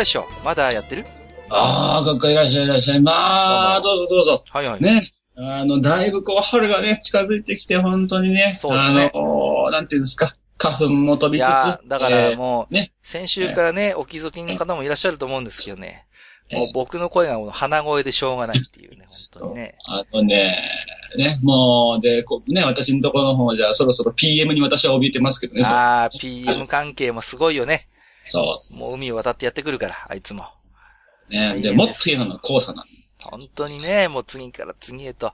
大将まだやってる？ああ、かっこいらっしゃいいらっしゃい。まあ、どうぞどうぞ。はいはいね。あの、だいぶこう、春がね、近づいてきて、本当にね。そうですねあの、なんていうんですか。花粉も飛いびつつ。やーだからえーもう、ね。先週からね、お気づきの方もいらっしゃると思うんですけどね。えもう僕の声が鼻声でしょうがないっていうね、本当にね。あとね、ね、もう、で、こうね、私のところの方じゃ、そろそろ PM に私は怯えてますけどね。ああ、PM 関係もすごいよね。そうもう海を渡ってやってくるから、あいつも。ね。で、もっと言うのは黄砂なん本当にね、もう次から次へと、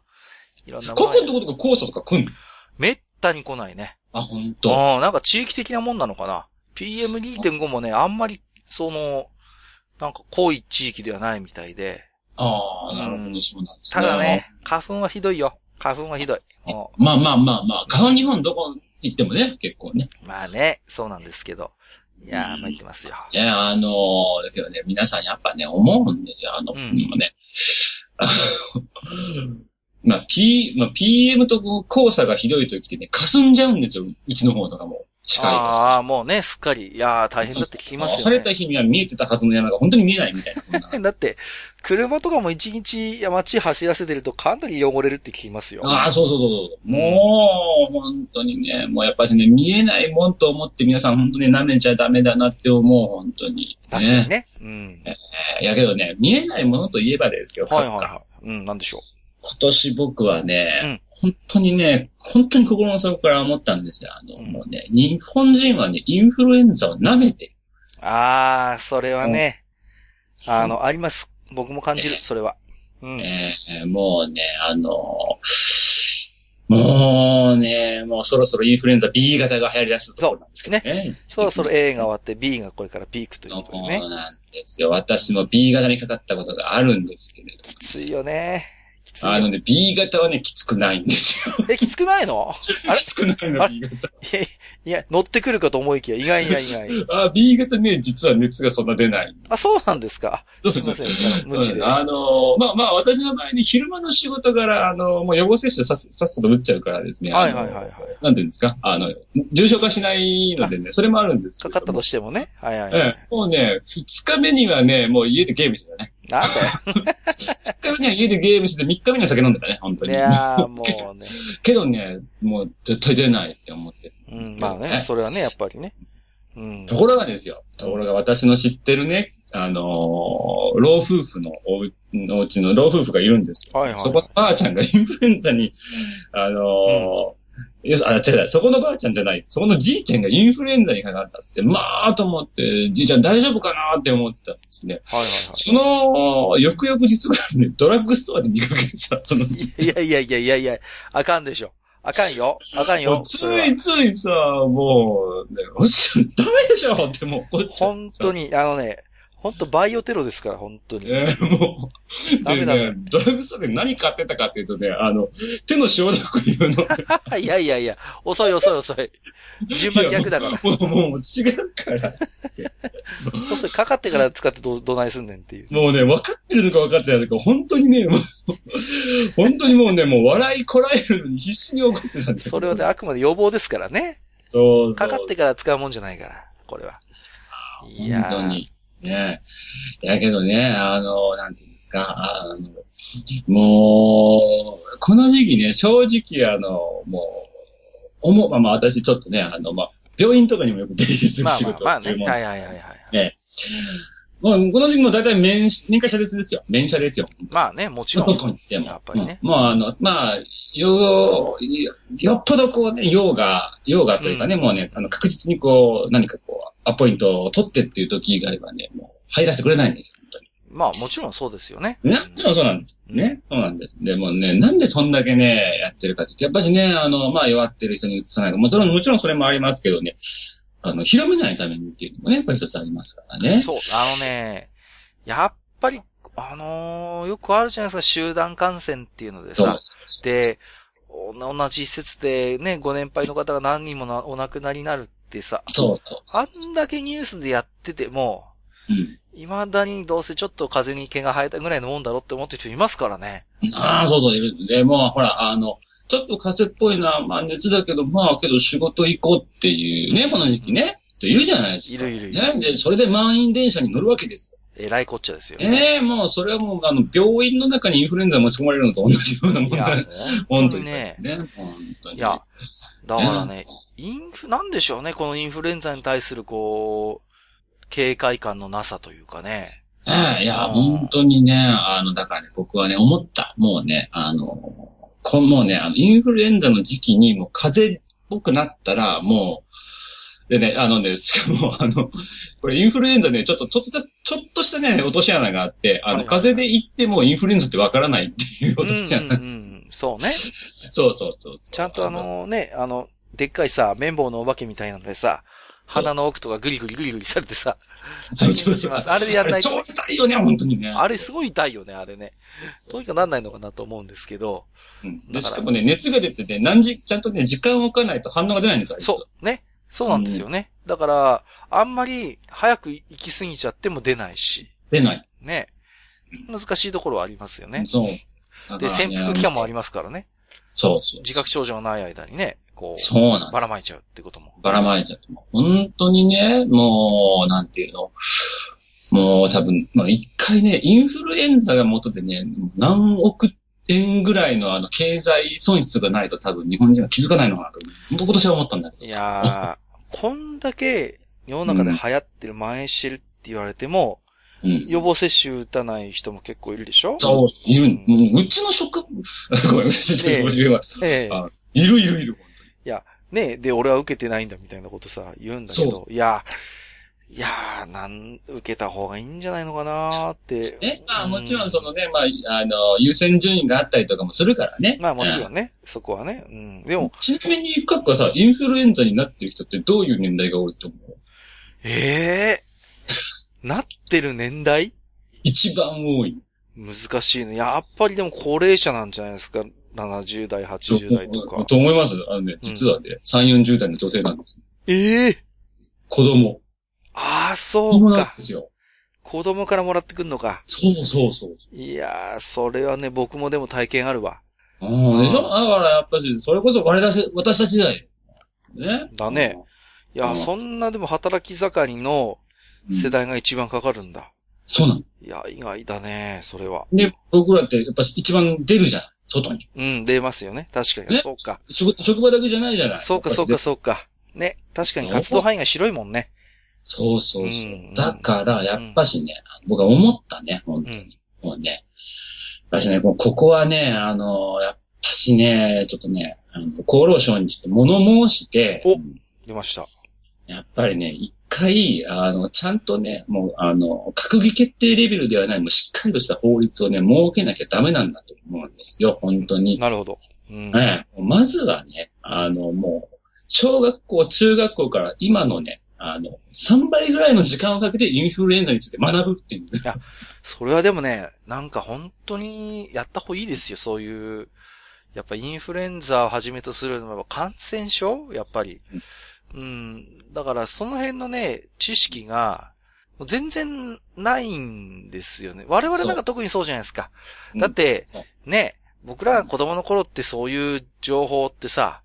いろんなこものこのところとか黄砂とか来んの？めったに来ないね。あ、本う当。ん、なんか地域的なもんなのかな。PM2.5 もね、あんまり、その、なんか濃い地域ではないみたいで。ああ、なるほど、そうなんですただね、花粉はひどいよ。花粉はひどい。もまあまあまあまあ、花粉日本どこ行ってもね、結構ね。うまあね、そうなんですけど。いやー、うん参ってますよ。いや、あのーだけどね、皆さんやっぱね、思うんですよ。あの、うん今ね。あ のまあ、P、まあ、PM とこう黄砂がひどい時ってね、霞んじゃうんですよ。うちの方とかも。近いああ、もうね、すっかり。いやー、大変だって聞きますよね晴れ。た日には見えてたはずの山が本当に見えないみたいな。だって、車とかも一日街走らせてるとかなり汚れるって聞きますよ。ああ、そうそうそうそう。もう、本当にね、もうやっぱりね、見えないもんと思って皆さん本当に舐めちゃダメだなって思う、本当に。確かにね。うん。えーやけどね、見えないものといえばですよ、はいはいはい。うん、なんでしょ今年僕はね、本当にね、本当に心の底から思ったんですよ。あの、うんもうね、日本人はね、インフルエンザを舐めてる。う。ああ、それはね、あの、あります。僕も感じる、それは。うん。えーもうね、あのもうね、もうそろそろインフルエンザ B 型が流行り出すところなんですけどね。そろそろ A が終わって B がこれからピークということでねそう。なんですよ。私も B 型にかかったことがあるんですけれど。きついよね。あのね、B 型はね、きつくないんですよ。え、きつくないの？あ れきつくないあの、B 型。いや、乗ってくるかと思いきや、意外や意外。あ、B 型ね、実は熱がそんな出ない。あ、そうなんですか？すいません、無知で。うんあの、まあまあ、私の場合に昼間の仕事柄、あの、もう予防接種さすさっさと打っちゃうからですね。はいはいはいはい。なんていうんですか？あの、重症化しないのでね、それもあるんですけどかかったとしてもね。はいはいはい。ええ、もうね、二日目にはね、もう家でゲームしてたね。なんだよ。二日目には家でゲームして、三日目には酒飲んでたね、本当いに。やー、もうね。けどね、もう絶対出ないって思って。うん、まあね、それはね、やっぱりね。うん。ところがですよ。ところが私の知ってるね、あのー老夫婦のおうお家の老夫婦がいるんですよ。はいはいはいそこのばあちゃんがインフルエンザに、あのーよしあ、違う違う、そこのばあちゃんじゃない。そこのじいちゃんがインフルエンザにかかったっつって、まあと思って、じいちゃん大丈夫かなって思ったんですね。はいはいはい。その、翌々日ぐらいね、ドラッグストアで見かけてさ、その、いやいやいやいやいや、あかんでしょ。あかんよ。あかんよ。ついついさ、もう、ね、おっしゃ、ダメでしょってもう怒っち。本当に、あのね、本当バイオテロですから、本当に。えーもう、ダメダメでね、ドラッグストアで何買ってたかっていうとね、あの、手の消毒いうの。いやいやいや、遅い遅い遅い。順番逆だから。もう、もう違うから。遅い、かかってから使ってど、どないすんねんっていう。もうね、分かってるのか分かってないのか、本当にね、もう、本当にもうね、もう笑いこらえるのに必死に怒ってたんですよそれはね、あくまで予防ですからね。そうそうかかってから使うもんじゃないから、これは。いやー本当に。ねやけどね、あの、なんていうんですか、あの、もう、この時期ね、正直あの、もう、思う、まあまあ私ちょっとね、あの、まあ、病院とかにもよく出入りするまあ仕。事っていうもんはいはいはいはい。ね。もうこの時期も大体免、免許車列ですよ。免車ですよ。まあね、もちろどん。こに行っても。やっぱりねうんまあ、あの、まあ、よ、よっぽどこうね、用が、用がというかね、うんもうね、あの、確実にこう、何かこう、アポイントを取ってっていう時以外はね、もう、入らせてくれないんですよ、本当に。まあもちろんそうですよね。ね、もちろんそうなんです。ね。そうなんです。でもね、なんでそんだけね、やってるかって言って、やっぱしね、あの、まあ弱ってる人に移さないか。もちろん、もちろんそれもありますけどね、あの、広めないためにっていうのもね、やっぱり一つありますからね。そう、あのね、やっぱり、あのーよくあるじゃないですか、集団感染っていうのでさ、で、お同じ施設でね、ご年配の方が何人もなお亡くなりになるってさ、そうそう。あんだけニュースでやってても、うん。未だにどうせちょっと風に毛が生えたぐらいのもんだろって思ってる人いますからね。ああ、そうそう、いる。で、もう、ほら、あの、ちょっと風邪っぽいな、まあ熱だけど、まあけど仕事行こうっていうね、この時期ね、人いるじゃないですか。いるいるいるね。で、それで満員電車に乗るわけですよ。えらいこっちゃですよね。ええもう、それはもう、あの、病院の中にインフルエンザ持ち込まれるのと同じようなもんいや、だ。本本当にねね。。本当に。いや、だからね、インフ、なんでしょうね、このインフルエンザに対するこう、警戒感のなさというかね。ええいや、うん本当にね、あの、だからね、僕はね、思った。もうね、あの、こもうね、あの、インフルエンザの時期に、もう風邪っぽくなったら、もう、でね、あのね、しかも、あの、これインフルエンザね、ちょっと、ちょっとした、ちょっとしたね、落とし穴があって、あの、風邪で行ってもインフルエンザってわからないっていう落とし穴。うんそうね。そうそうそう。ちゃんとあ、のね、あの、でっかいさ、綿棒のお化けみたいなのでさ、鼻の奥とかグリグリグリグリされてさ、そうそうします。あれでやんないと超痛いよね、本当にね。あれすごい痛いよね、あれね。どうにかなんないのかなと思うんですけど、うんしかもね、熱が出てね、何時、ちゃんとね、時間を置かないと反応が出ないんですよ、そう、ね。そうなんですよね。だから、あんまり早く行き過ぎちゃっても出ないし、出ない。ね。難しいところはありますよね。そう。で、潜伏期間もありまますからね。す。そうそう。自覚症状がない間にね、こそうなんう、ばらまいちゃうってことも。ばらまいちゃう本当にね、もう、なんていうの？もう多分、まあ一回ね、インフルエンザが元でね、何億円ぐらいのあの、経済損失がないと多分日本人は気づかないのかなと、本当今年は思ったんだけど。いやー、こんだけ世の中で流行ってる、蔓延してるって言われても、うん。予防接種打たない人も結構いるでしょ？そう、いる、うん。もううちの職、ごめん、うちの職、え えごめんええ。あいるいるいる。ねで、俺は受けてないんだみたいなことさ、言うんだけど、いや、いやー、なん、受けた方がいいんじゃないのかなーって。ね、まあうもちろんそのね、まあ、あの、優先順位があったりとかもするからね。まあもちろん。んね、そこはね。うん。でも、ちなみに、かっこさ、インフルエンザになってる人ってどういう年代が多いと思う？ええー、なってる年代？一番多い。難しいね。やっぱりでも高齢者なんじゃないですか？70代、80代とか。と思います？あのね、実はね、3、40代の女性なんです。ええ子供。ああ、子そうか。ですよ。子供からもらってくんのか。そうそうそう。いやー、それはね、僕もでも体験あるわ。うん、でしょ？だからやっぱり、それこそ我々、私たち時代。ね？だね。いやそんなでも働き盛りのうん。世代が一番かかるんだ。そうなの。いや、意外だね、それは。で、僕らってやっぱ一番出るじゃん。外に。うん、出ますよね。確かに。ね？そうか。仕事、職場だけじゃないじゃない。そうか、そうか、そうか。ね。確かに活動範囲が広いもんね。そうそうそう。うんだから、やっぱしね、僕は思ったね、本当に。もうね。やっぱしね、こここはね、あの、やっぱしね、ちょっとね、あの厚労省にちょっと物申して、お出ました。やっぱりね、一回、あの、ちゃんとね、もう、あの、閣議決定レベルではない、もうしっかりとした法律をね、設けなきゃダメなんだと思うんですよ、本当に。なるほど。うん。ね、まずはね、あの、もう、小学校、中学校から今のね、あの、3倍ぐらいの時間をかけてインフルエンザについて学ぶっていう。それはでもね、なんか本当にやった方がいいですよ、そういう。やっぱインフルエンザをはじめとするのは感染症？やっぱり。うん。だからその辺のね、知識が、全然ないんですよね。我々なんか特にそうじゃないですか。だってね、僕らが子供の頃ってそういう情報ってさ、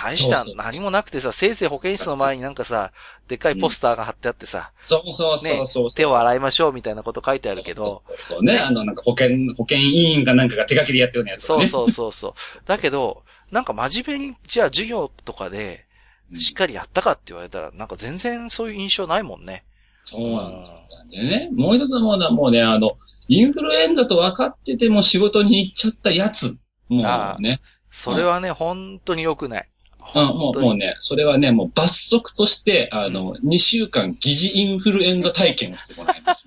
大した何もなくてさ、せいぜい保健室の前になんかさ、でっかいポスターが貼ってあってさ、そうそうそうそう。手を洗いましょうみたいなこと書いてあるけど、そうそうそうね、あの、なんか保健、保健委員かなんかが手書きでやってるようなやつね。そうそうそうそう。だけど、なんか真面目に、じゃあ授業とかで、うんしっかりやったかって言われたら、なんか全然そういう印象ないもんね。そうなんだよね。もう一つのものはもうね、あの、インフルエンザと分かってても仕事に行っちゃったやつ。もうね。それはね、本当に良くない。うん、もう、もうね、それはね、もう罰則として、あの、2週間疑似インフルエンザ体験をしてもらいます。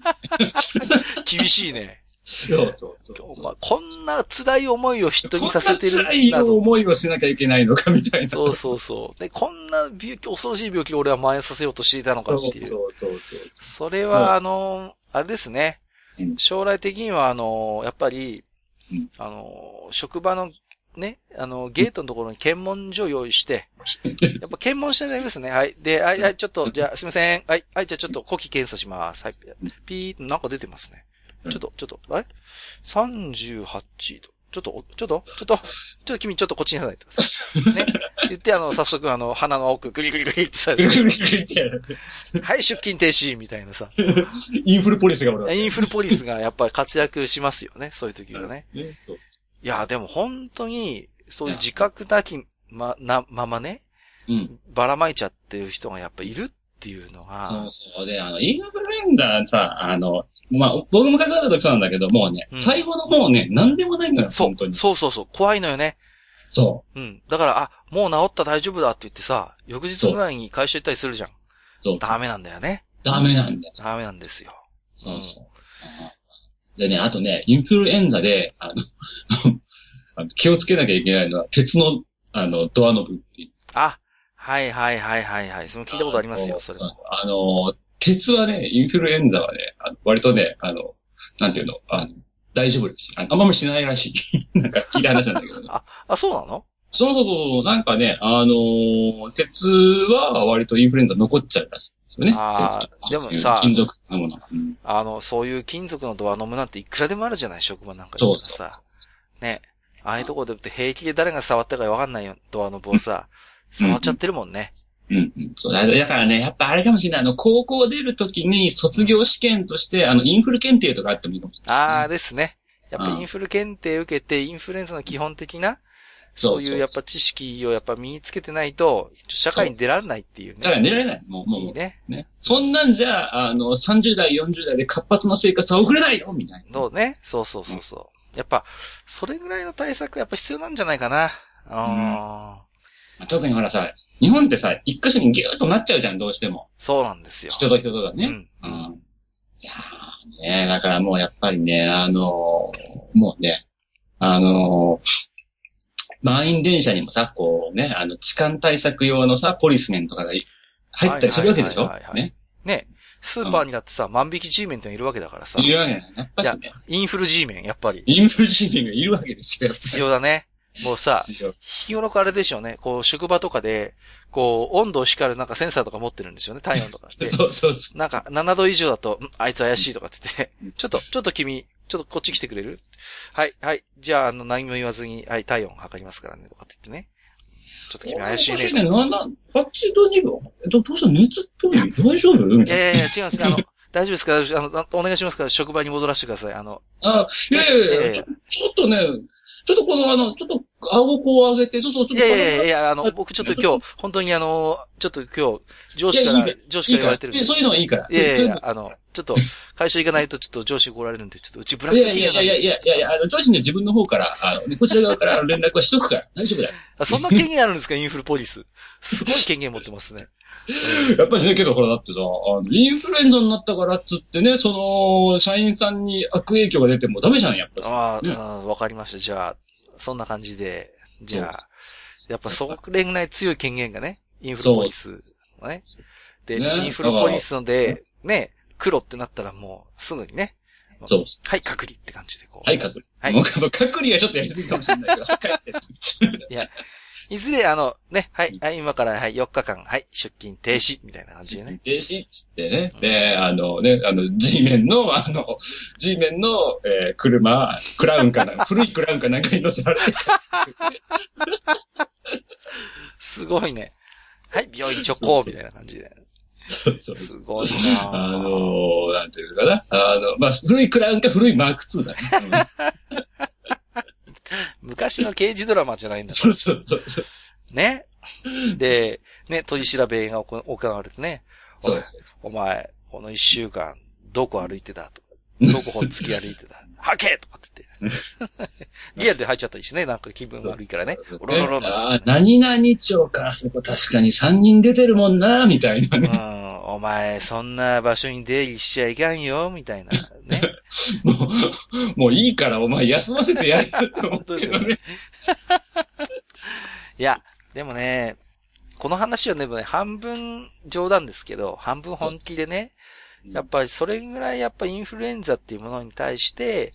厳しいね。そうそうそうお前こんな辛い思いを人にさせてるこんな辛い謎思いをしなきゃいけないのかみたいな。そうそうそう。で、こんな病気、恐ろしい病気を俺は蔓延させようとしていたのかっていう。そうそうそうそそれは、あの、あれですねうん。将来的には、あの、やっぱりうん、あの、職場の、ね、あの、ゲートのところに検問所を用意して、やっぱ検問してないですね。はい。で、はい、はい、ちょっと、じゃあ、すいません。はい、はい、じゃあちょっと呼気検査します。はい。ピーッなんか出てますね。ちょっと、ちょっと、あれ ?38 度。ちょっと、おちょっと、ちょっと、ちょっと君ちょっとこっちになさいと。ね。言って、あの、早速、あの、鼻の奥、グリグリグリってされう。て、グリグリってやるはい、出勤停止、みたいなさ。インフルポリスが俺は。インフルポリスがやっぱり活躍しますよね、そういう時はね。ね、そう。いや、でも本当に、そういう自覚なき、ま、な、ままね、うん。ばらまいちゃってる人がやっぱいるっていうのが、そうそう。で、あの、インフルエンザさ、あの、まあ、僕もかかった時そうなんだけど、もうね、うん最後の方ね、なんでもないのよ、そう本当に。そうそうそう、怖いのよね。そうん。だから、あ、もう治った大丈夫だって言ってさ、翌日ぐらいに会社行ったりするじゃん。う。そう。ダメなんだよね。ダメなんだよ。ダメなんですよ。そうそう。でね、あとね、インフルエンザで、あの、気をつけなきゃいけないのは、鉄の、あの、ドアノブっていう。あ、はいはいはいはいはい。その聞いたことありますよ、それも。あの、鉄はね、インフルエンザはね、あの割とね、あの、なんていうの、あの、大丈夫です。あのあんまりしないらしい。なんか聞いた話なんだけどね。あ、あ、そうなの？そうそうそう、なんかね、あのー鉄は割とインフルエンザ残っちゃうらしいんですよね。あー鉄とかでもさ金属のものが。うんあの、そういう金属のドアノブなんていくらでもあるじゃない、職場なんかでもそうさ。ね。ああいうとこで平気で誰が触ったかわかんないよ、ドアノブをさ、触っちゃってるもんね。うんうん。そうだだからね、やっぱあれかもしれない。あの、高校出るときに卒業試験として、あの、インフル検定とかあってもいいかもしれない。ああですね。やっぱうんインフル検定受けて、インフルエンザの基本的な、そうそういうやっぱ知識をやっぱ身につけてないと、社会に出られないっていうだからね。寝られない。もう、もう、いいね。ね。そんなんじゃ、あの、30代、40代で活発な生活は送れないよみたいな。どうね。そうそうそうそう。やっぱ、それぐらいの対策やっぱ必要なんじゃないかな。ああ、当然ほらさ、日本ってさ、一箇所にギューッとなっちゃうじゃん、どうしても。そうなんですよ。人と人とがね。うんうん。いやーね、だからもうやっぱりね、あのーもうね、あのー満員電車にもさ、こうね、あの、痴漢対策用のさ、ポリスメンとかが入ったりするわけでしょ？ね。ね。スーパーにだってさ、万引き G メンってのいるわけだからさ。いるわけですやっぱりね、インフル G メン、やっぱり。インフルシーンがいるわけですよ。必要だね。もうさ、日頃からあれでしょうね。こう、職場とかで、こう、温度を測るなんかセンサーとか持ってるんですよね。体温とか。で、そうそうそなんか、7度以上だと、んあいつ怪しいとかって言ってうん、ちょっと、ちょっと君、ちょっとこっち来てくれる？はい、はい。じゃあ、あの、何も言わずに、はい、体温測りますからね、とかって言ってね。ちょっとう。君怪しいね。おかしいね。なんだ、8度2分どどうした熱っぽい大丈夫？みいたいな。やいやいや、違うんですね。あの、大丈夫ですか？あの、お願いしますから、職場に戻らせてください。あの、あ、いやいやいいやちょっとね、ちょっとこのあの、ちょっと顎こう上げて、ちょっと、ちょっといやいやいやいや、あのはい、僕ちょっと今日、本当にあの、ちょっと今日、上司からいやいい、上司から言われてるそういうのはいいから。いやいやいそうや、あの、ちょっと、会社行かないとちょっと上司に来られるんで、ちょっとうちブラいックやいやいや企業なんですいやいやいや、あの、上司には自分の方から、あの、こちら側から連絡はしとくから、大丈夫だよ。あそんな権限あるんですか、インフルポリス。すごい権限持ってますね。やっぱりね、けどほら、だってさ、あのインフルエンザになったからっつってね、その、社員さんに悪影響が出てもダメじゃん、やっぱり。ああ、ねうんわかりました。じゃあ、そんな感じで、じゃあ、やっぱそれぐらい強い権限がね、インフルポリスのね。で、ねインフルポリスので、ね、黒ってなったらもう、すぐにね、そう。はい、隔離って感じでこう。はい、隔離。はいもう、隔離はちょっとやりすぎかもしれないけど、帰って。いずれ、あの、ね、はい、はい、今から、はい、4日間、はい、出勤停止、みたいな感じでね。停止っつってね。で、あのね、あの、G メンの、あの、G メンの、えー車、クラウンかな、古いクラウンかなんかに乗せられて、すごいね。はい、病院直行、みたいな感じで。すごいなあのー、なんていうのかな。あの、まあ、古いクラウンか古いマーク2だね。昔の刑事ドラマじゃないんだかそうそうそうそう。ら。ね。で、ね、取り調べが行行われてね。そう。お前、この一週間、どこ歩いてたとか、どこほっつき歩いてた。吐けとかって言って。リアルで吐いちゃったりしてね、なんか気分悪いからね。おろろろなん何々町か、そこ確かに3人出てるもんな、みたいなね。うん、お前、そんな場所に出入りしちゃいかんよ、みたいな。ね。もう、もういいからお前休ませてやれよって思 本当ですよね。いや、でもね、この話はね半分冗談ですけど、半分本気でね、やっぱりそれぐらいやっぱインフルエンザっていうものに対して、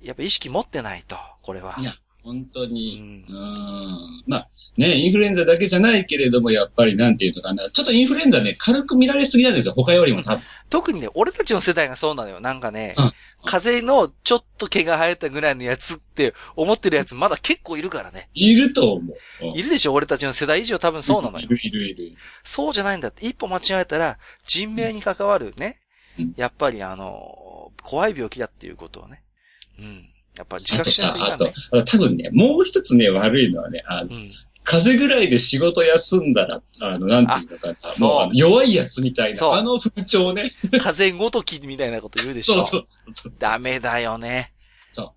やっぱ意識持ってないと、これは。いや、本当に、ううんん、まあ、ね、インフルエンザだけじゃないけれども、やっぱりなんていうのかな、ちょっとインフルエンザね、軽く見られすぎなんですよ、他よりも多分。特にね、俺たちの世代がそうなのよ。なんかね、うん風邪のちょっと毛が生えたぐらいのやつって思ってるやつまだ結構いるからね。いると思う。うんいるでしょ？俺たちの世代以上多分そうなのよい。るいるいる。そうじゃないんだって。一歩間違えたら、人命に関わるねうん。やっぱりあの、怖い病気だっていうことをね。うん。やっぱ自覚しないとといかんね。、あと多分ね、もう一つね、悪いのはね、あの、うん。風邪ぐらいで仕事休んだら、あの、なんていうのかな、もう弱いやつみたいな、あの風潮ね。風邪ごときみたいなこと言うでしょそうそう。ダメだよね。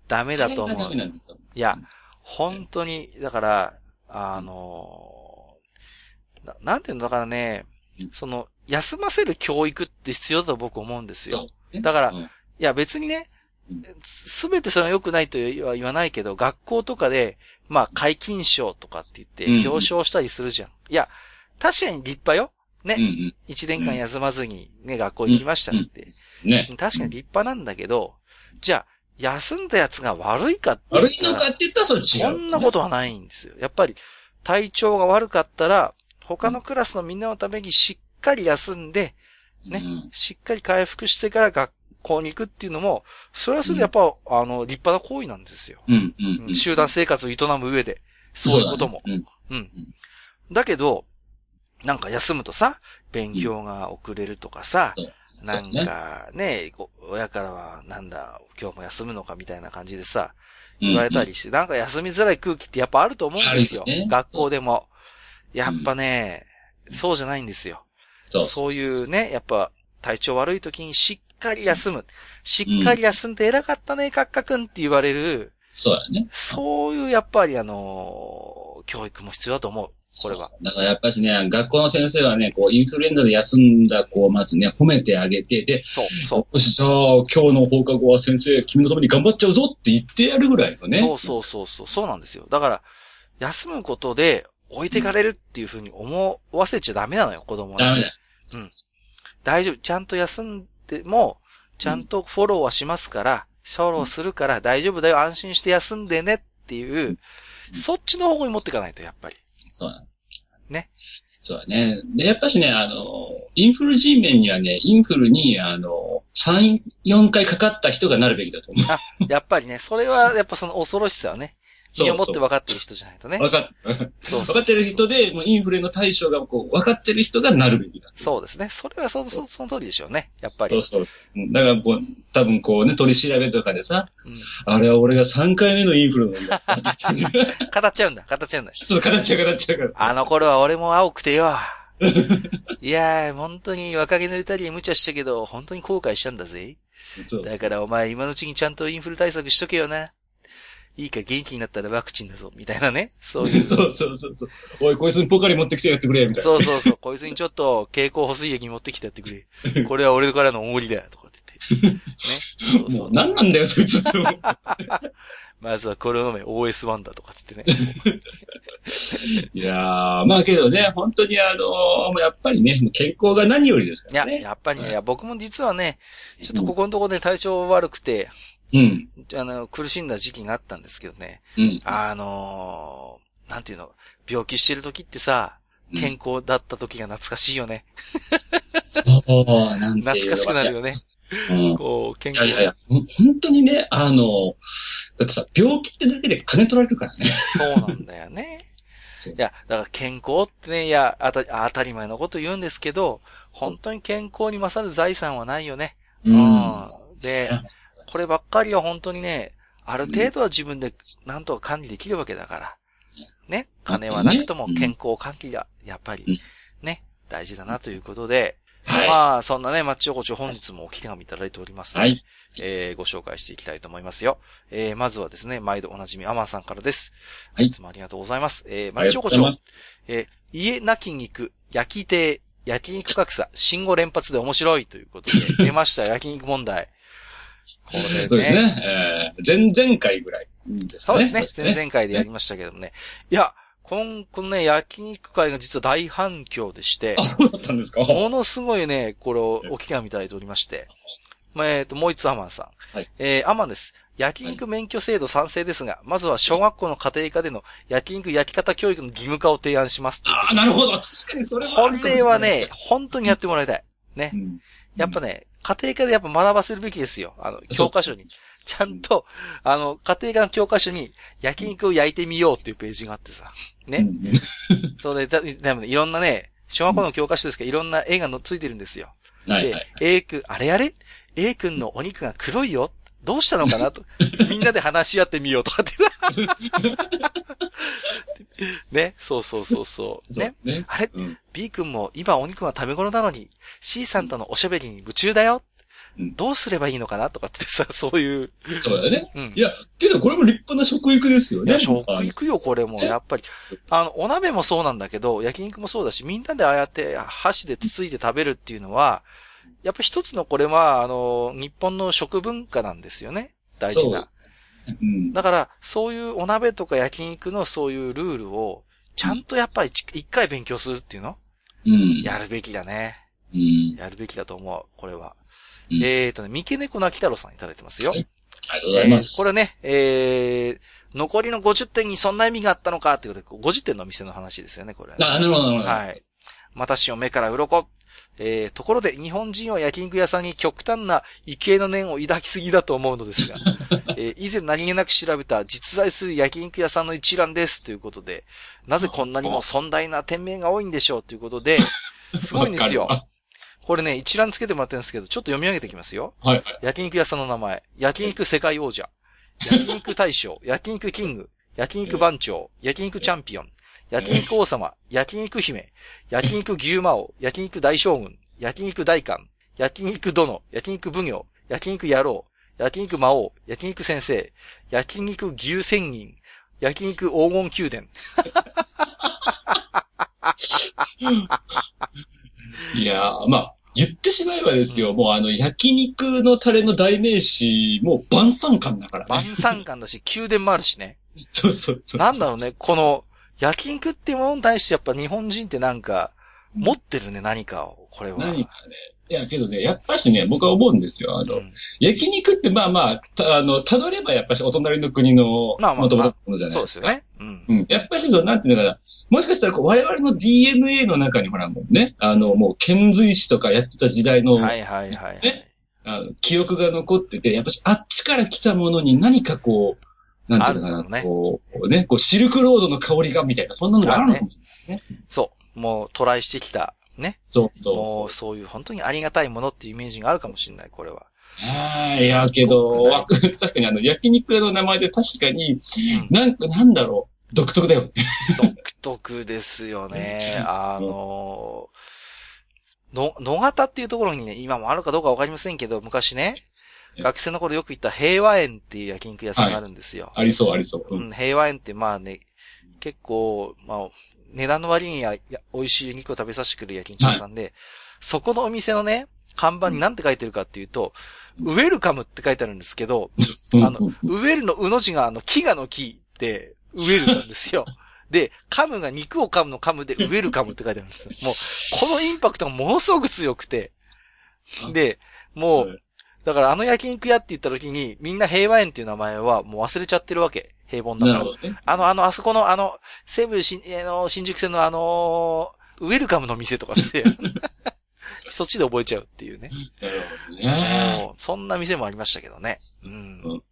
ダメだと思ういや、本当に、だから、あのななんていうのだからねうん、その、休ませる教育って必要だと僕思うんですよ。そうね。だからうんいや別にねうん、すべてそれは良くないとは言わないけど、学校とかで、まあ、解禁賞とかって言ってうん表彰したりするじゃん。いや、確かに立派よ。うんうね。ん。一年間休まずにね、学校行きましたって。ね。確かに立派なんだけど、じゃあ、休んだやつが悪いかって言悪いったらのかって言ったらそれ違う。そんなことはないんですよ。やっぱり、体調が悪かったら、他のクラスのみんなのためにしっかり休んで、ねうんしっかり回復してから学校に行くっていうのも、それはそれでやっぱ、あの、立派な行為なんですよ。うん、うん。うん集団生活を営む上で。そういうことも。そうだねうん。だけど、なんか休むとさ、勉強が遅れるとかさ、なんかね、こ親からはなんだ、今日も休むのかみたいな感じでさ、うん言われたりして、なんか休みづらい空気ってやっぱあると思うんですよ。ね学校でも。やっぱね、そうじゃないんですよ。そう。そういうね、やっぱ体調悪い時にしっかり休む。しっかり休んで偉かったね、カッカ君って言われる、そうだね。そういうやっぱりあの、教育も必要だと思う。これは。だからやっぱしね、学校の先生はね、こう、インフルエンザで休んだ子をまずね、褒めてあげて、で、そう、そよし、じゃあ、今日の放課後は先生、君のために頑張っちゃうぞって言ってやるぐらいのう。ね。そうそうそうそう、そうなんですよ。だから、休むことで置いてかれるっていうふうに思わせちゃダメなのよ、子供に。ダメだ。大丈夫。ちゃんと休んでも、ちゃんとフォローはしますから、フォローするから大丈夫だよ、安心して休んでねっていう、そっちの方向に持っていかないと、やっぱり。そうだ。ね。そうだね。で、やっぱしね、あの、インフル G 面にはね、インフルに、あの、3、4回かかった人がなるべきだと思う。あ、やっぱりね、それはやっぱその恐ろしさをね、身をもって分かってる人じゃないとね。分かってる人で、もうインフレの対象がこう、分かってる人がなるべきだ。そうですね。それはそ、そ、その通りでしょうね。やっぱり。そうそう。うんだからこう、多分こうね、取り調べとかでさ、うあれは俺が3回目のインフルなんだ。ん。語っちゃうんだ、語っちゃうんだ。ちょっと語っちゃう語っちゃうから。あの頃は俺も青くてよ。いやー、本当に若気の至りに無茶したけど、本当に後悔したんだぜ。そうだからお前今のうちにちゃんとインフル対策しとけよな。いいか元気になったらワクチンだぞ、みたいなね。そういう。そうそうそうそう。おい、こいつにポカリ持ってきてやってくれ、みたいな。そうそうそう。こいつにちょっと蛍光補水液持ってきてやってくれ。これは俺からのおごりだよ、とかって言って。ね。そうそうもう。何なんだよ、そいつって。まずはこれを飲め、OS1 だとかって言ってね。いやー、まあけどね、本当にあのもうやっぱりね、健康が何よりですかいや、らね。やっぱりね、いや僕も実はね、ちょっとここのところで体調悪くて、うん。あの、苦しんだ時期があったんですけどね。うん。あのー、なんていうの、病気してる時ってさ、健康だった時が懐かしいよね。そう、なんていうの懐かしくなるよね。うん。こう、健康いやいやいや、本当にね、あの、だってさ、病気ってだけで金取られるからね。そうなんだよね。いや、だから健康ってね、いや、あた当たり前のこと言うんですけど、本当に健康に勝る財産はないよね。うん。で、こればっかりは本当にね、ある程度は自分でなんとか管理できるわけだから。ね。金はなくとも健康管理が、やっぱりうん、ね、大事だなということで、はい。まあ、そんなね、マッチ横丁本日もお聞き紙いただいておりますので、はい。えー、ご紹介していきたいと思いますよ。えー、まずはですね、毎度おなじみアマンさんからです。はいいつもありがとうございます。えー、マッチ横丁。えー、家なき肉、焼き亭、焼肉格差、信号連発で面白いということで、出ました、焼肉問題。これね。そうですね。えー、前々回ぐらいですかね。そうですね。前々回でやりましたけどもね。いや、今、このね、焼肉会が実は大反響でしてあ、、そうだったんですか？ものすごいね、これをお聞きがいただいておりまして。まあえっ、と、もう一つアマンさん。はいえー、アマンです。焼肉免許制度賛成ですが、まずは小学校の家庭科での焼肉焼き方教育の義務化を提案します。ああ、なるほど。確かにそれはあこるかもしれない。れはね、本当にやってもらいたい。ねう。ん、やっぱね、家庭科でやっぱ学ばせるべきですよ。あの、教科書に。ちゃんと、あの、家庭科の教科書に焼肉を焼いてみようっていうページがあってさ。ね。そうで、だでもね、いろんなね、小学校の教科書ですけど、いろんな絵がのついてるんですよ。はいはい。で、A 君、あれあれ ?A 君のお肉が黒いよどうしたのかなと。みんなで話し合ってみようとかって。ね、そうそうそうそう。ね。ね。あれ？うん。?B 君も今お肉が食べ頃なのに、C さんとのおしゃべりに夢中だよ。うんどうすればいいのかなとかってさ、そういう。そうだね。うんい。や、けどこれも立派な食育ですよね。いや、食あの行くよ、これも。やっぱり。あの、お鍋もそうなんだけど、焼肉もそうだし、みんなでああやって箸でつついて食べるっていうのは、やっぱ一つのこれは、あの、日本の食文化なんですよね。大事な。うん。だから、そういうお鍋とか焼肉のそういうルールを、ちゃんとやっぱりち一回勉強するっていうの？うん。やるべきだね。うん。やるべきだと思う、これは。うんえーとね、三毛猫なき太郎さんいただいてますよ。はいありがとうございます。えーこれね、えー、残りの50点にそんな意味があったのかっていうことで、50点のお店の話ですよね、これはね、あ、なるほど、なるほど。はい。私を目から鱗。えー、ところで日本人は焼肉屋さんに極端な畏敬の念を抱きすぎだと思うのですが、えー以前何気なく調べた実在する焼肉屋さんの一覧ですということで、なぜこんなにも尊大な店名が多いんでしょうということで、すごいんですよ。これね、一覧つけてもらってるんですけど、ちょっと読み上げていきますよ。はいはい。焼肉屋さんの名前、焼肉世界王者、焼肉大将、焼肉キング、焼肉番長、焼肉チャンピオン、焼肉王様、焼肉姫、焼肉牛魔王、焼肉大将軍、焼肉大官、焼肉殿、焼肉奉行、焼肉野郎、焼肉魔王、焼肉先生、焼肉牛仙人、焼肉黄金宮殿。いやー、まあ、言ってしまえばですよ、もうあの、焼肉のタレの代名詞、もう晩餐館だからね。晩餐館だし、宮殿もあるしね。そうそうそう。なんだろうね、この、焼肉っていうものに対してやっぱ日本人ってなんか、持ってるね、何かを、これは。何かね。いや、けどね、やっぱしね、僕は思うんですよ。あの、うん焼肉ってまあまあ、たあの、たどればやっぱしお隣の国のまあまあ元々のものじゃないそうでか。ですすよね。うん。うん。やっぱしそう、なんていうのかな。もしかしたらこう、我々の DNA の中にほらもうね、あの、もう、遣隋使とかやってた時代の、はいはいはいはい。えあの記憶が残ってて、やっぱしあっちから来たものに何かこう、なんていうのかな、あるんだろこう、ね、こう、シルクロードの香りがみたいな、そんなのがあるのかもしれないね。そう。もうトライしてきた。ね。そうそうもそうそういう本当にありがたいものっていうイメージがあるかもしれない、これは。ああ、いや、けど、わ 確かにあの、焼肉屋の名前で確かに、うんなんか、なんだろう、独特だよね。独特ですよね。あのの、野方っていうところにね、今もあるかどうかわかりませんけど、昔ね、え学生の頃よく行った平和園っていう焼肉屋さんがあるんですよ。ありそう、ありそう。う。うんん、平和園ってまあね、結構、まあ、値段の割にはや美味しい肉を食べさせてくれる焼肉屋さんで、そこのお店のね、看板に何て書いてるかっていうと、ウェルカムって書いてあるんですけど、うんあの、ウェルのうの字があの、木がの木で、ウェルなんですよ。で、カムが肉を噛むの噛むで、ウェルカムって書いてあるんです。もう、このインパクトがものすごく強くて。で、もう、だからあの焼肉屋って言った時に、みんな平和園っていう名前はもう忘れちゃってるわけ。平凡だからなる。ほどね。あの、あの、あそこの、あの、西武新、あの、新宿線のあの、ウェルカムの店とかって、そっちで覚えちゃうっていうね。なるほどね。もうそんな店もありましたけどね。うん。うん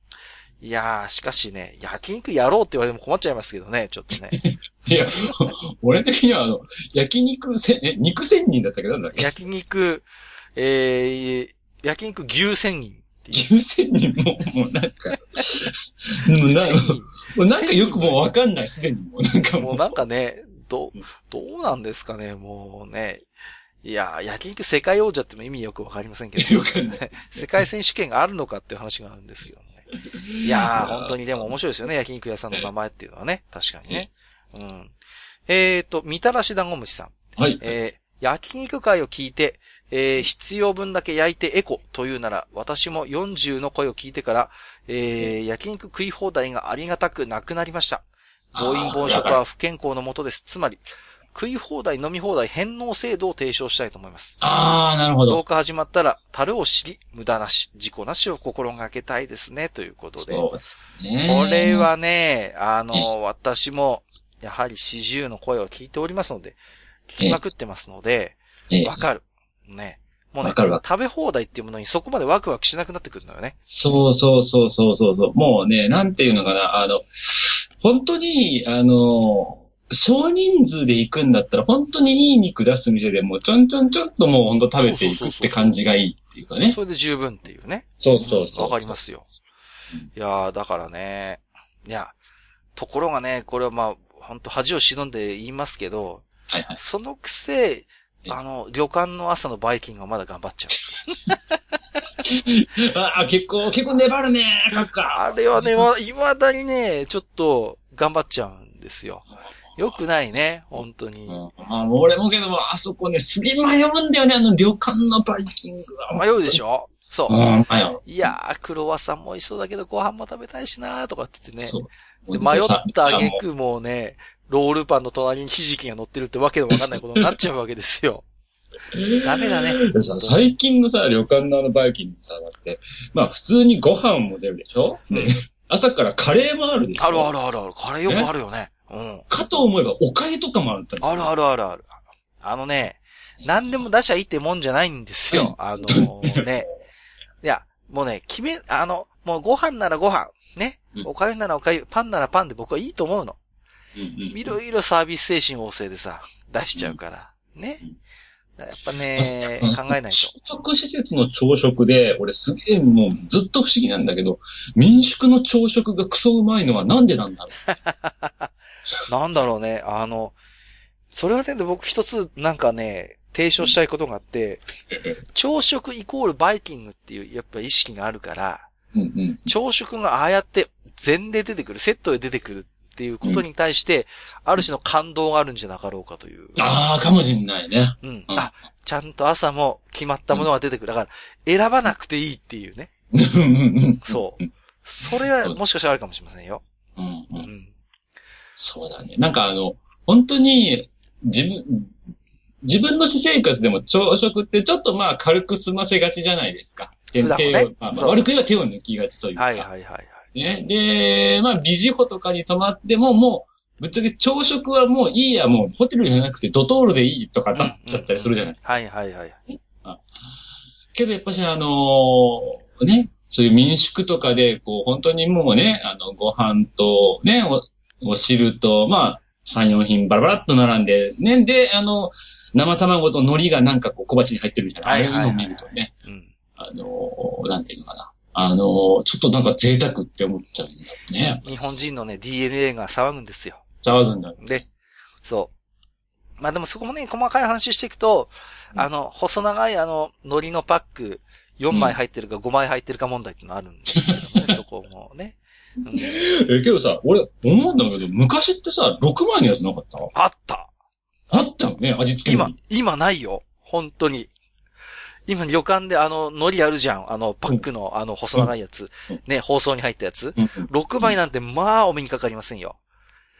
いやー、しかしね、焼肉やろうって言われても困っちゃいますけどね、ちょっとね。いや、俺的にはあの、焼肉せ、え、肉仙人だったけどなんだっけ？焼肉、えー、焼肉牛千人っていう。牛仙人も、もうなんか、もうなもうなんかよくもうわかんない、すでにもうなんかもう。もうなんかね、どう、どうなんですかね、もうね。いやー、焼肉世界王者っても意味よくわかりませんけど、よくない。世界選手権があるのかっていう話があるんですけどね。いやー、本当にでも面白いですよね、焼肉屋さんの名前っていうのはね。確かにね。うん。えーと、みたらし団子虫さん。はい。えー、焼肉会を聞いて、えー、必要分だけ焼いてエコというなら、私も40の声を聞いてから、えー、焼肉食い放題がありがたくなくなりました。暴飲暴食は不健康のもとです。つまり、食い放題飲み放題返納制度を提唱したいと思います。ああ、なるほど。どうか始まったら、樽を知り、無駄なし、事故なしを心がけたいですね、ということで。そうですね。これ、はね、あの、私も、やはり四十の声を聞いておりますので、聞きまくってますので、ええわかる。ね。もうね食べ放題っていうものにそこまでワクワクしなくなってくるのよね。そうそうそうそうそうそう。もうね、なんていうのかな、あの、本当に、あの、少人数で行くんだったら、本当にいい肉出す店でもうちょんちょんちょんともう本当食べていくって感じがいいっていうかね。それで十分っていうね。そうそうそう。わかりますよ。いやー、だからね、いや、ところがね、これはまあ、本当恥を忍んで言いますけど、はいはい。そのくせ、あの、旅館の朝のバイキングがまだ頑張っちゃう。ああ、結構、結構粘るね、カッカ。あれはね、ま、未だにね、ちょっと頑張っちゃうんですよ。よくないね、本当に。うん、あ俺もけども、あそこね、すげえ迷うんだよね、あの旅館のバイキングは。迷うでしょ？そうう。ん、迷う。いやー、クロワッサンも美味しそうだけど、ご飯も食べたいしなーとかって言ってね。そう。で迷った挙も句もうね、ロールパンの隣にひじきが乗ってるってわけでもわかんないことになっちゃうわけですよ。ダメだね。最近のさ、旅館のあのバイキングさ、だって、まあ普通にご飯も出るでしょ、うんで朝からカレーもあるでしょ？あるあるあるある。カレーよくあるよね。うん。かと思えば、おかゆとかもあったりすあるあるあるある。あのね、何でも出しゃいいってもんじゃないんですよ。あのね。いや、もうね、決め、あの、もうご飯ならご飯。ねう。んおかゆならおかゆ、パンならパンで僕はいいと思うの。いろいろサービス精神旺盛でさ、出しちゃうから。ねやっぱね、うん考えないと。宿泊施設の朝食で、俺すげえもうずっと不思議なんだけど、民宿の朝食がクソうまいのはなんでなんだろ なんだろうね、あの、それはね、僕一つなんかね、提唱したいことがあって、う。朝食イコールバイキングっていうやっぱ意識があるから。朝食がああやって全で出てくる、セットで出てくるっていうことに対して、ある種の感動があるんじゃなかろうかという。ああ、かもしんないね。うん。うんあ、ちゃんと朝も決まったものが出てくる。だから、選ばなくていいっていうね。うんうんうんそう。それはもしかしたらあるかもしれませんよ。うんう。うんん。そうだね。なんかあの、本当に、自分、自分の私生活でも朝食ってちょっとまあ軽く済ませがちじゃないですか。ねまあ悪く言えば手を抜きがちというか。はいはいはいはい。ね。で、まあ、ビジホとかに泊まっても、もう、ぶっちゃけ朝食はもういいや、もうホテルじゃなくてドトールでいいとかなっちゃったりするじゃないですか。はいはいはい。けどやっぱしあのーね、そういう民宿とかで、こう、本当にもうね、あの、ご飯と、ね、お、お汁と、まあ、3、4品バラバラっと並んで、ね、で、あの、生卵と海苔がなんかこう小鉢に入ってるじゃない、はいはいはいああいうのを見るとね、うん。あのーなんていうのかな。あのーちょっとなんか贅沢って思っちゃうんだよね。日本人のね、DNA が騒ぐんですよ。騒ぐんだよ。で、そう。まあでもそこもね、細かい話していくと、うんあの、細長いあの、海苔のパック、4枚入ってるか5枚入ってるか問題ってのあるんですけどね、そこもね。うんえ、けどさ、俺、思うんだけど、昔ってさ、6枚のやつなかった？あったあったよね、味付けの今、今ないよ。本当に。今、旅館であの、海苔あるじゃん。あの、パックの、あの、細長いやつうん。ね、包装に入ったやつ。うんうん6枚なんて、まあ、お目にかかりませんよ。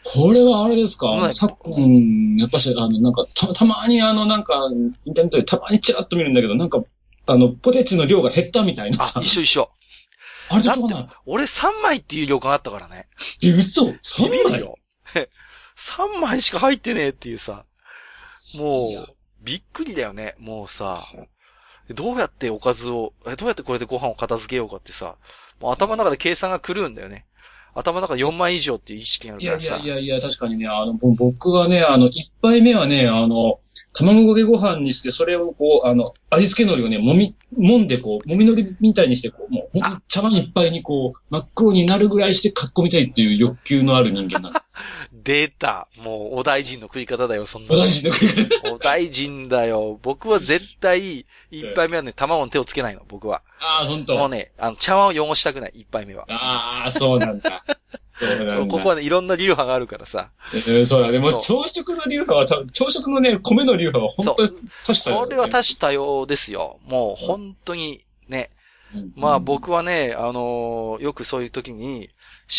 これはあれですか、はい昨今、やっぱし、あの、なんか、た、たまにあの、なんか、インターネットでたまにチラッと見るんだけど、なんか、あの、ポテチの量が減ったみたいなあさ。、一緒一緒。あれでだって俺3枚っていう旅館あったからね。え、嘘？ビ ?3 枚よ。3枚しか入ってねえっていうさ。もう、びっくりだよね。もうさ、どうやっておかずを、えどうやってこれでご飯を片付けようかってさ、もう頭の中で計算が狂うんだよね。頭の中4枚以上っていう意識があるからさ。やいやいや、確かにね、あの、ぼ僕はね、あの、一杯目はね、あの、卵かけご飯にして、それをこう、あの、味付け海苔をね、もみ、揉んでこう、もみ海苔みたいにして、こう、もう、ほんとに茶碗一杯にこう、真っ黒になるぐらいしてかっこみたいっていう欲求のある人間なんです。出た。もう、お大臣の食い方だよ、そんなお大臣の食い方。お大臣だよ。僕は絶対、一杯目はね、卵に手をつけないの、僕は。ああ、ほんと。もうね、あの、茶碗を汚したくない、一杯目は。ああ、そうなんだ。そうなんだ。ここはね、いろんな流派があるからさ。えーそうだね。もう朝食の流派は朝食のね、米の流派は本当に多種多様これは多種多様ですよ。もう、本当に、ね。うんまあ僕はね、あのーよくそういう時に、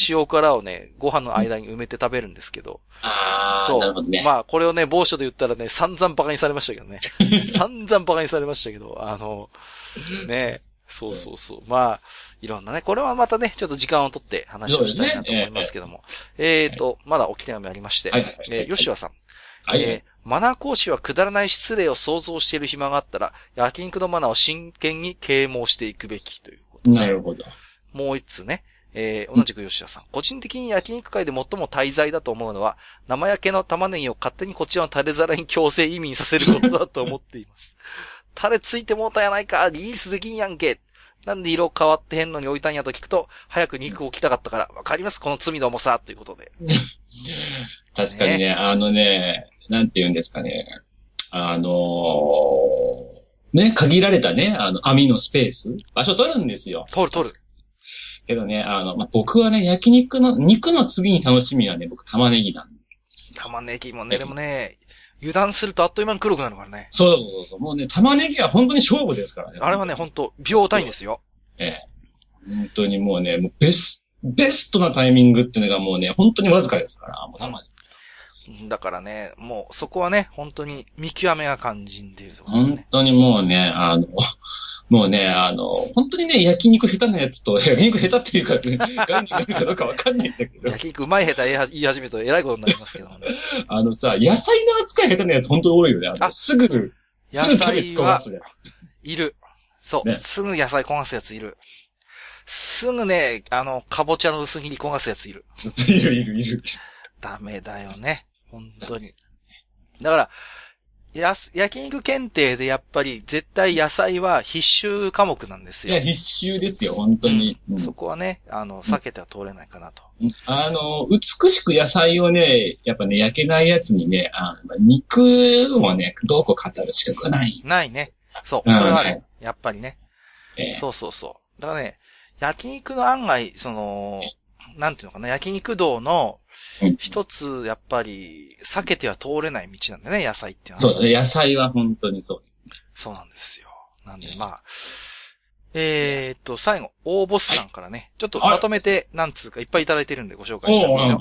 塩辛をね、ご飯の間に埋めて食べるんですけど。ああ、そう。なるほどね。まあこれをね、某所で言ったらね、散々馬鹿にされましたけどね。散々馬鹿にされましたけど、あの、ね、そうそうそう。まあ、いろんなね、これはまたね、ちょっと時間をとって話をしたいなと思いますけども。えっと、まだおき手紙ありまして、はいえー吉和さん。はいえーマナー講師はくだらない失礼を想像している暇があったら、焼肉のマナーを真剣に啓蒙していくべきということで。なるほど。もう一つね。えー同じく吉田さん。個人的に焼肉界で最も大罪だと思うのは、生焼けの玉ねぎを勝手にこちらのタレ皿に強制移民させることだと思っています。タレついてもうたやないかリリースできんやんけなんで色変わってへんのに置いたんやと聞くと、早く肉を置きたかったから、わかりますこの罪の重さということで。確かにね、あのね、なんて言うんですかね。あのーね、限られたね、あの、網のスペース、場所取るんですよ。取る取る。けどね、あの、まあ、僕はね、焼肉の、肉の次に楽しみはね、僕玉ねぎなんで。玉ねぎもね、でもね、油断するとあっという間に黒くなるからね。そうそうそう。もうね、玉ねぎは本当に勝負ですからね。あれはね、ほんと、秒単位ですよ。ええ。本当にもうね、もうベス、ベストなタイミングっていうのがもうね、本当にわずかですから、もう玉ねぎ。だからね、もうそこはね、本当に見極めが肝心っていうところだ本ね。当にもうね、あの、もうね、あの、本当にね、焼肉下手なやつと、焼肉下手っていうか、ね、概念があるかどうかわかんないんだけど、焼肉うまい下手言い始めると偉いことになりますけどもね。あのさ、野菜の扱い下手なやつ本当に多いよね。あすぐ、すぐ野キャベ菜はツ焦がすやいる。そう、ねすぐ野菜焦がすやついる。すぐね、あの、かぼちゃの薄切り焦がすやついる。つ。いるいるいる。ダメだよね。本当に。だから、やす、焼肉検定でやっぱり絶対野菜は必修科目なんですよ。いや、必修ですよ、本当に。うんうんそこはね、あの、避けては通れないかなと。あの、美しく野菜をね、やっぱね、焼けないやつにね、あの肉をね、どうこう語る資格はない。ないね。そう、うんそれはあるはい。やっぱりね。ええそうそうそう。だからね、焼肉の案外、その、なんていうのかな、焼肉道のうん一つ、やっぱり、避けては通れない道なんだね、野菜ってのは。そうだね、野菜は本当にそうです。そうなんですよ。なんで、まあ、えーっと、最後、大ボスさんからね、ちょっとまとめて、なんつうか、いっぱいいただいてるんでご紹介しちゃいますよ。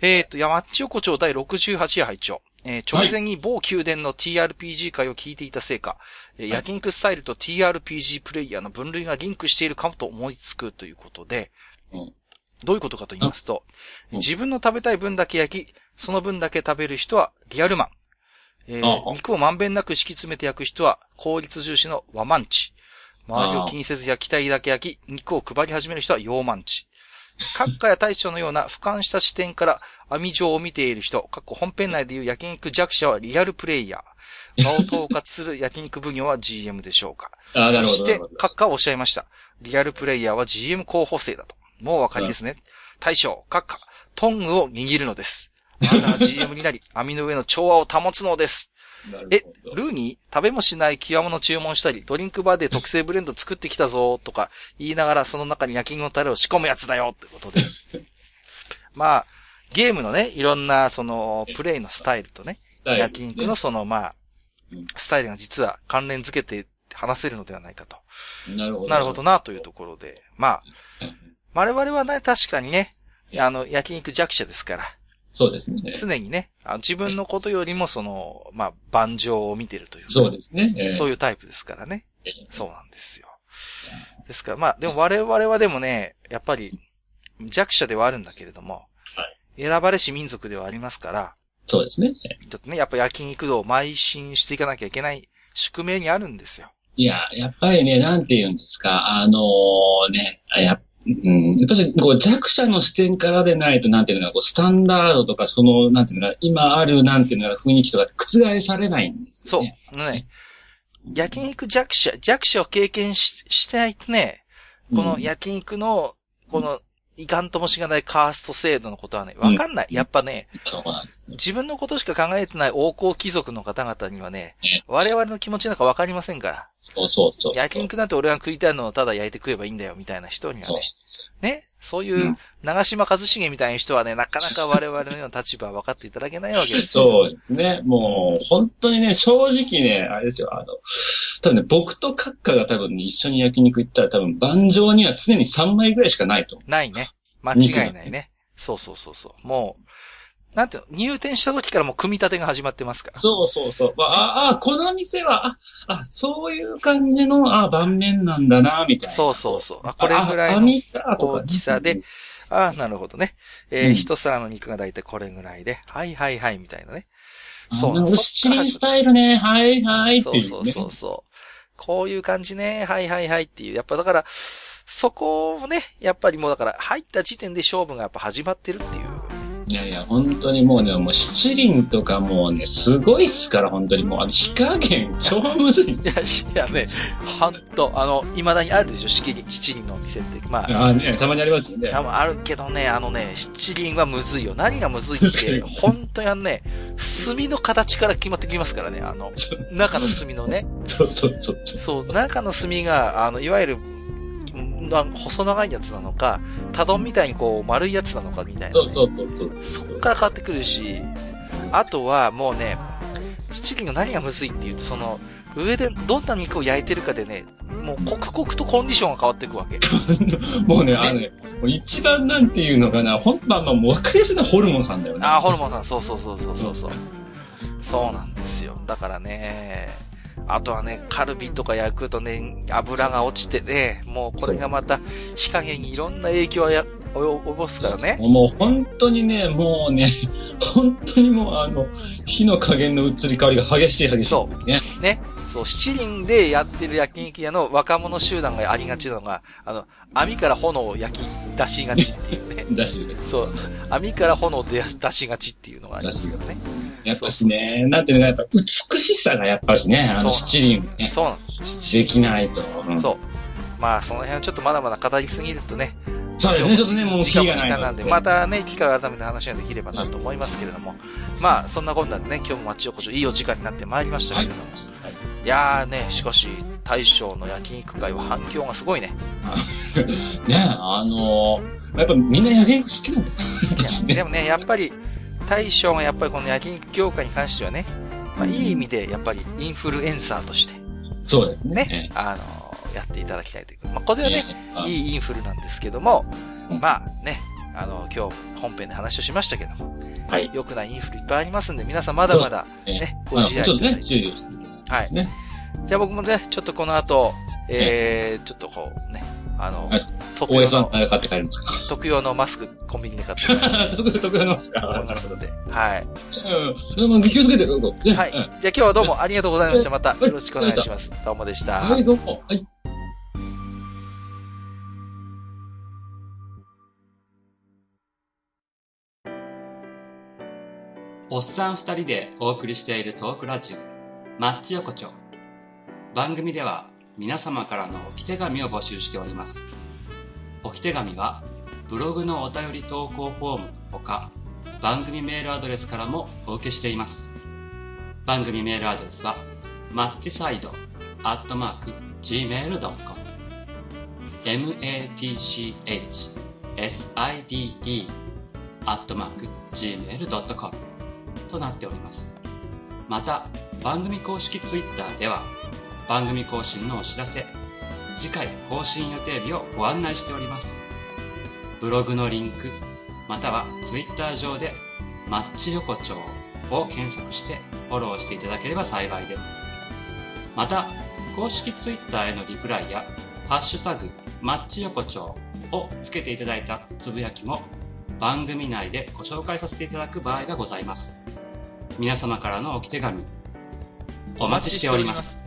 えーっと、山地横丁第68夜拝聴えー直前に某宮殿の TRPG 会を聞いていたせいか、えーはい焼肉スタイルと TRPG プレイヤーの分類がリンクしているかもと思いつくということで、うんどういうことかと言いますと、うん自分の食べたい分だけ焼き、その分だけ食べる人はリアルマン。えー肉をまんべんなく敷き詰めて焼く人は効率重視の和マンチ。周りを気にせず焼きたいだけ焼き、肉を配り始める人は洋マンチ。閣下や大将のような俯瞰した視点から網状を見ている人、かっこ本編内でいう焼肉弱者はリアルプレイヤー。場を統括する焼肉奉行は GM でしょうか。そして閣下はおっしゃいました。リアルプレイヤーは GM 候補生だと。もうお分かりですね。大将、閣下、トングを握るのです。あなたは GM になり、網の上の調和を保つのです。えルーに食べもしない極物注文したり、ドリンクバーで特製ブレンド作ってきたぞとか言いながらその中に焼き肉のタレを仕込むやつだよってことで。まあ、ゲームのね、いろんなそのプレイのスタイルとね、焼肉のそのまあうん、スタイルが実は関連づけて話せるのではないかと。なるほど。なるほどなというところで。まあ、うん。我々はね、確かにね、あの、焼肉弱者ですから、そうですね。常にね、あの自分のことよりもその、まあ、盤上を見てるというかそうですね。ええそういうタイプですからねええ。そうなんですよ。ですから、まあ、でも我々はでもね、やっぱり弱者ではあるんだけれども、選ばれし民族ではありますから、そうですね。ちょっとね、やっぱ焼肉道を邁進していかなきゃいけない宿命にあるんですよ。いや、やっぱりね、なんて言うんですか、あのね、あやっうん、やっぱりこう弱者の視点からでないと、なんていうのか、こうスタンダードとか、その、なんていうのか、今ある、なんていうのか、雰囲気とか覆されないんですそうよね。。ね、焼肉弱者、弱者を経験ししてないとね、この焼肉の、このいかんともしがないカースト制度のことはね、わかんない。やっぱね、そうなん。自分のことしか考えてない王侯貴族の方々にはねね、我々の気持ちなんかわかりませんから。そうそうそう。焼肉なんて俺が食いたいのをただ焼いて食えばいいんだよ、みたいな人にはね。ね、そういうう、長島一茂みたいな人はね、なかなか我々のような立場は分かっていただけないわけですよ。そうですね。もう、本当にね、正直ね、あれですよ、あの、多分ね、僕とカッカが多分ね、一緒に焼肉行ったら多分、盤上には常に3枚ぐらいしかないと思ないね。間違いないね。そうそうそうそう。もう、なんていうの、入店した時からもう組み立てが始まってますから。う。そうそうそう。まあ、あ、この店は、あ、あ、そういう感じの、あ、盤面なんだな、みたいな。そうそうそう。あこれぐらいあの大きさで、ああ、なるほどね。えーうん一皿の肉がだいたいこれぐらいで、はいはいはい、みたいなね。そそううなんです七輪スタイルね、はいはいっていう、ね。そうそうそうそう。こういう感じね、はいはいはいっていう。やっぱだから、そこをね、やっぱりもうだから、入った時点で勝負がやっぱ始まってるっていう。いやいや、本当にもうね、もう七輪とかもうね、すごいっすから、本当にもう、あの、火加減超むずい。いや、いやね、ほんと、あの、未だにあるでしょ、七輪、七輪のお店って。まあ、あね、たまにありますよね。多分あるけどね、あのね、七輪はむずいよ。何がむずいって、本当にあのね、炭の形から決まってきますからね、あの、中の炭のね。そうそうそうそう。中の炭が、あの、いわゆる、な細長いやつなのか、多丼みたいにこう丸いやつなのかみたいな、そうそうそうそう。そっから変わってくるし、あとはもうね、七輪の何がむずいっていうと、その、上でどんな肉を焼いてるかでね、もう刻々とコンディションが変わっていくわけ。もうね、あのね、もう一番なんていうのかな、ほんまあまあ、もう分かりやすいのはホルモンさんだよね。あー、ホルモンさん、そうそうそうそうそうそう。そうなんですよ。だからね、あとはね、カルビとか焼くとね、油が落ちてね、もうこれがまた火加減にいろんな影響をや及ぼすからね。もう本当にね、もうね、本当にもうあの、火の加減の移り変わりが激しい激しい。。そうね。ね。そう、七輪でやってる焼肉屋の若者集団がありがちなのが、あの、網から炎を焼き出しがちっていうね。だし、そう。網から炎を出出しがちっていうのがありますけどね。やっぱしね、なんていうのか、やっぱ美しさがやっぱしね、あの七輪ね、そうなんできないと。うんそう。まあ、その辺はちょっとまだまだ語りすぎるとね。そうですね、ちょっとね、もう時間時間なんで、またね、機会を改めて話ができればなと思いますけれども。まあ、そんなこんなでね、今日も町横丁いいお時間になってまいりましたけれども。はいい、やーね、しかし、大将の焼肉会は反響がすごいね。ね、あのーやっぱみんな焼肉好きなんだねでもね、やっぱり、大将がやっぱりこの焼肉業界に関してはね、まあ、いい意味で、やっぱりインフルエンサーとして、そうですねね。、あのやっていただきたいという。まあ、これはね、いいいインフルなんですけども、うんまあね、あの、今日本編で話をしましたけども、はい。良くないインフルいっぱいありますんで、皆さんまだまだ、ねねまあご自愛ちょっとね、注意をしてみてはい。ね。じゃあ僕もね、ちょっとこの後、えー、ちょっとこうね、あのはい、特用の、は買って帰りますか特用のマスクコンビニで買ってきた いとすぐ得意なんですか思いますので、はい。うん。気をつけて、はい。うんじゃあ今日はどうもありがとうございました。またよろしくお願いします。どうもでした。はい、どうも。はい。おっさん二人でお送りしているトークラジオ、マッチ横丁。番組では皆様からの置き手紙を募集しております。置き手紙はブログのお便り投稿フォームのほか、番組メールアドレスからもお受けしています。番組メールアドレスは、マッチサイドアットマーク gmail.com matchside アットマーク gmail.com となっておりますまた番組公式 Twitter では番組更新のお知らせ次回更新予定日をご案内しております。ブログのリンクまたは Twitter 上で「マッチ横丁」を検索してフォローしていただければ幸いです。また公式 Twitter へのリプライや「ハッシュタグマッチ横丁」をつけていただいたつぶやきも番組内でご紹介させていただく場合がございます。皆様からの置き手紙お待ちしております。